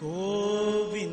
गोविन्दम्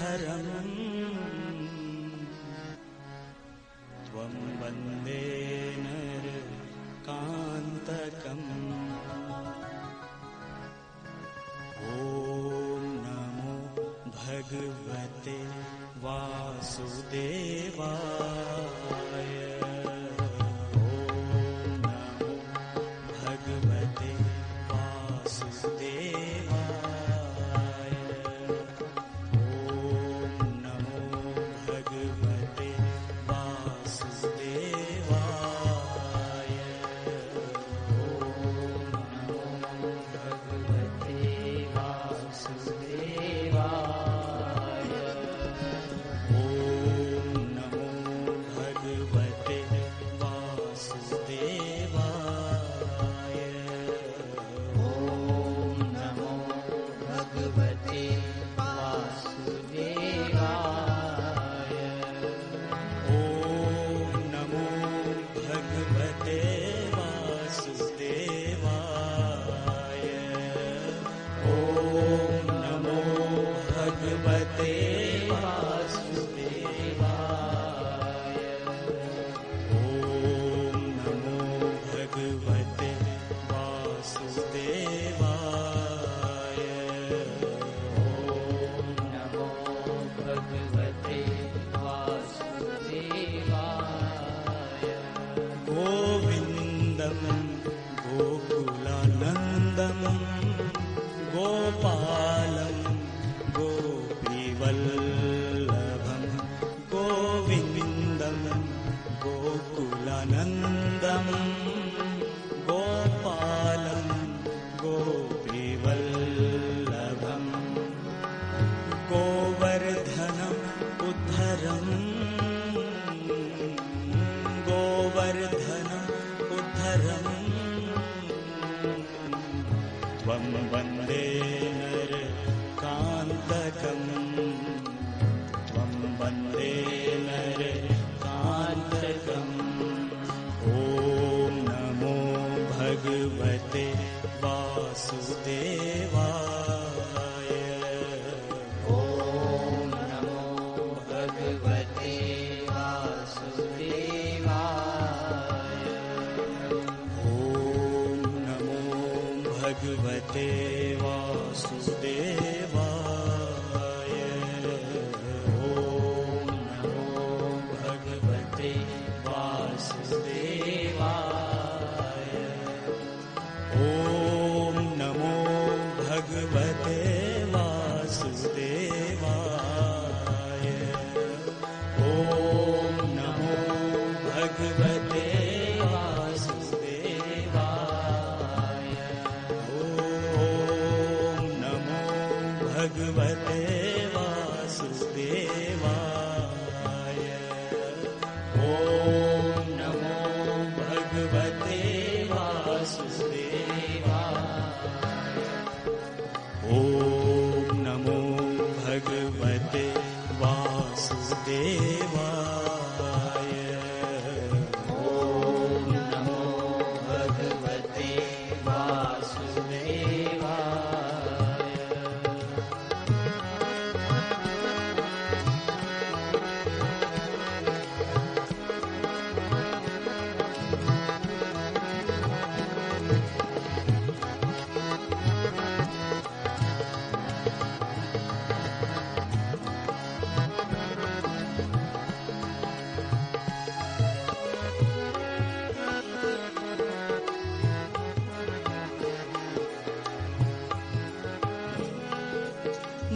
हरमन् Mm-hmm.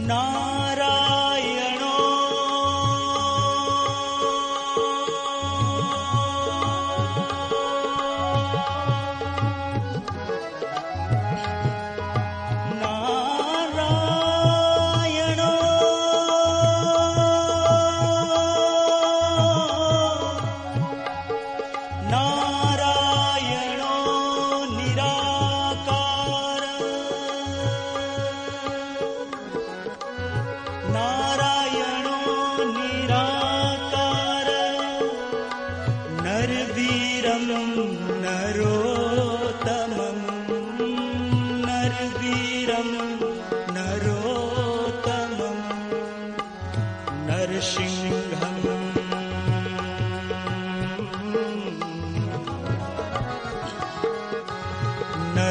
ना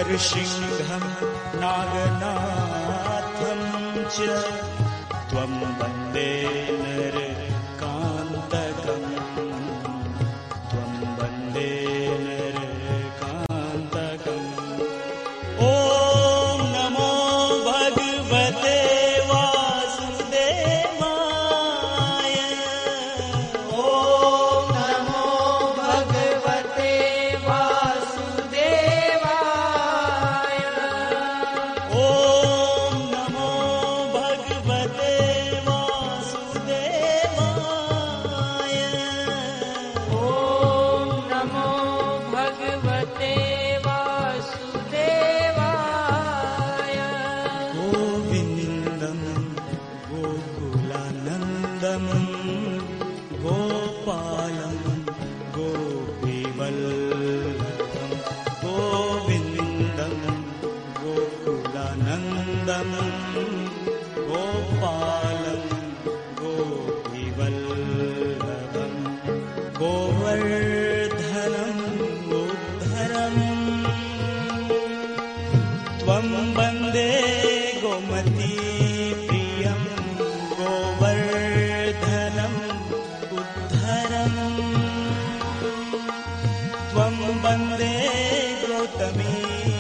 कृषिं नागनात्वं च त्वं वन्दे गोपालं गोपिवल् गोवर्धनम् उद्धरं त्वं वन्दे गोमती प्रियं गोवर्धनम् उद्धरं। त्वं वन्दे गौतमी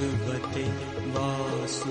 भगवते वासुदेवा।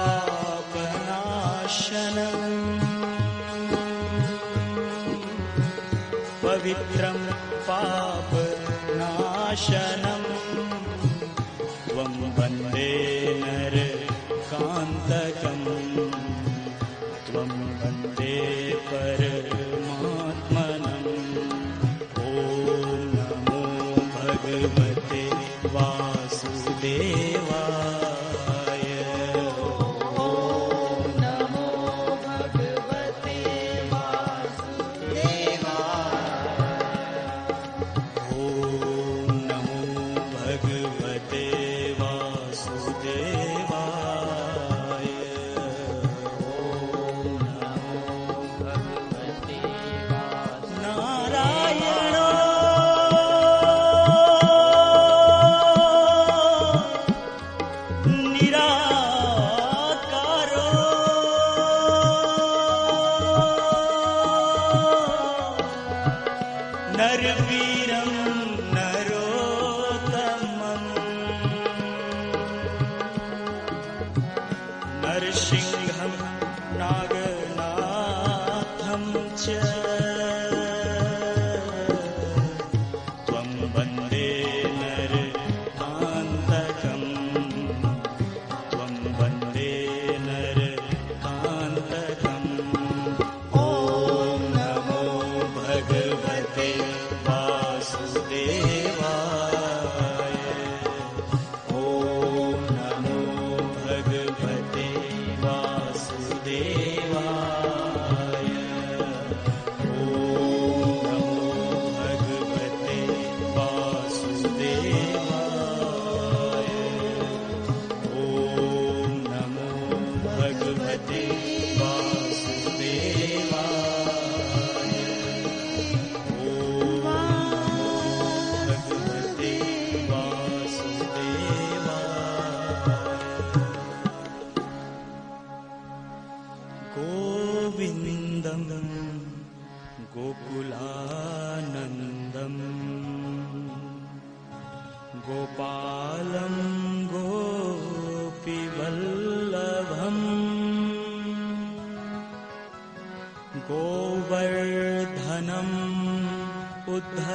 दर्शनम्। पवित्रं पापनाशनम्। त्वं वन्दे नरकान्तकं त्वं वन्दे परमात्मनम्। ॐ नमो परमात्मनं हर सिंह Buddha.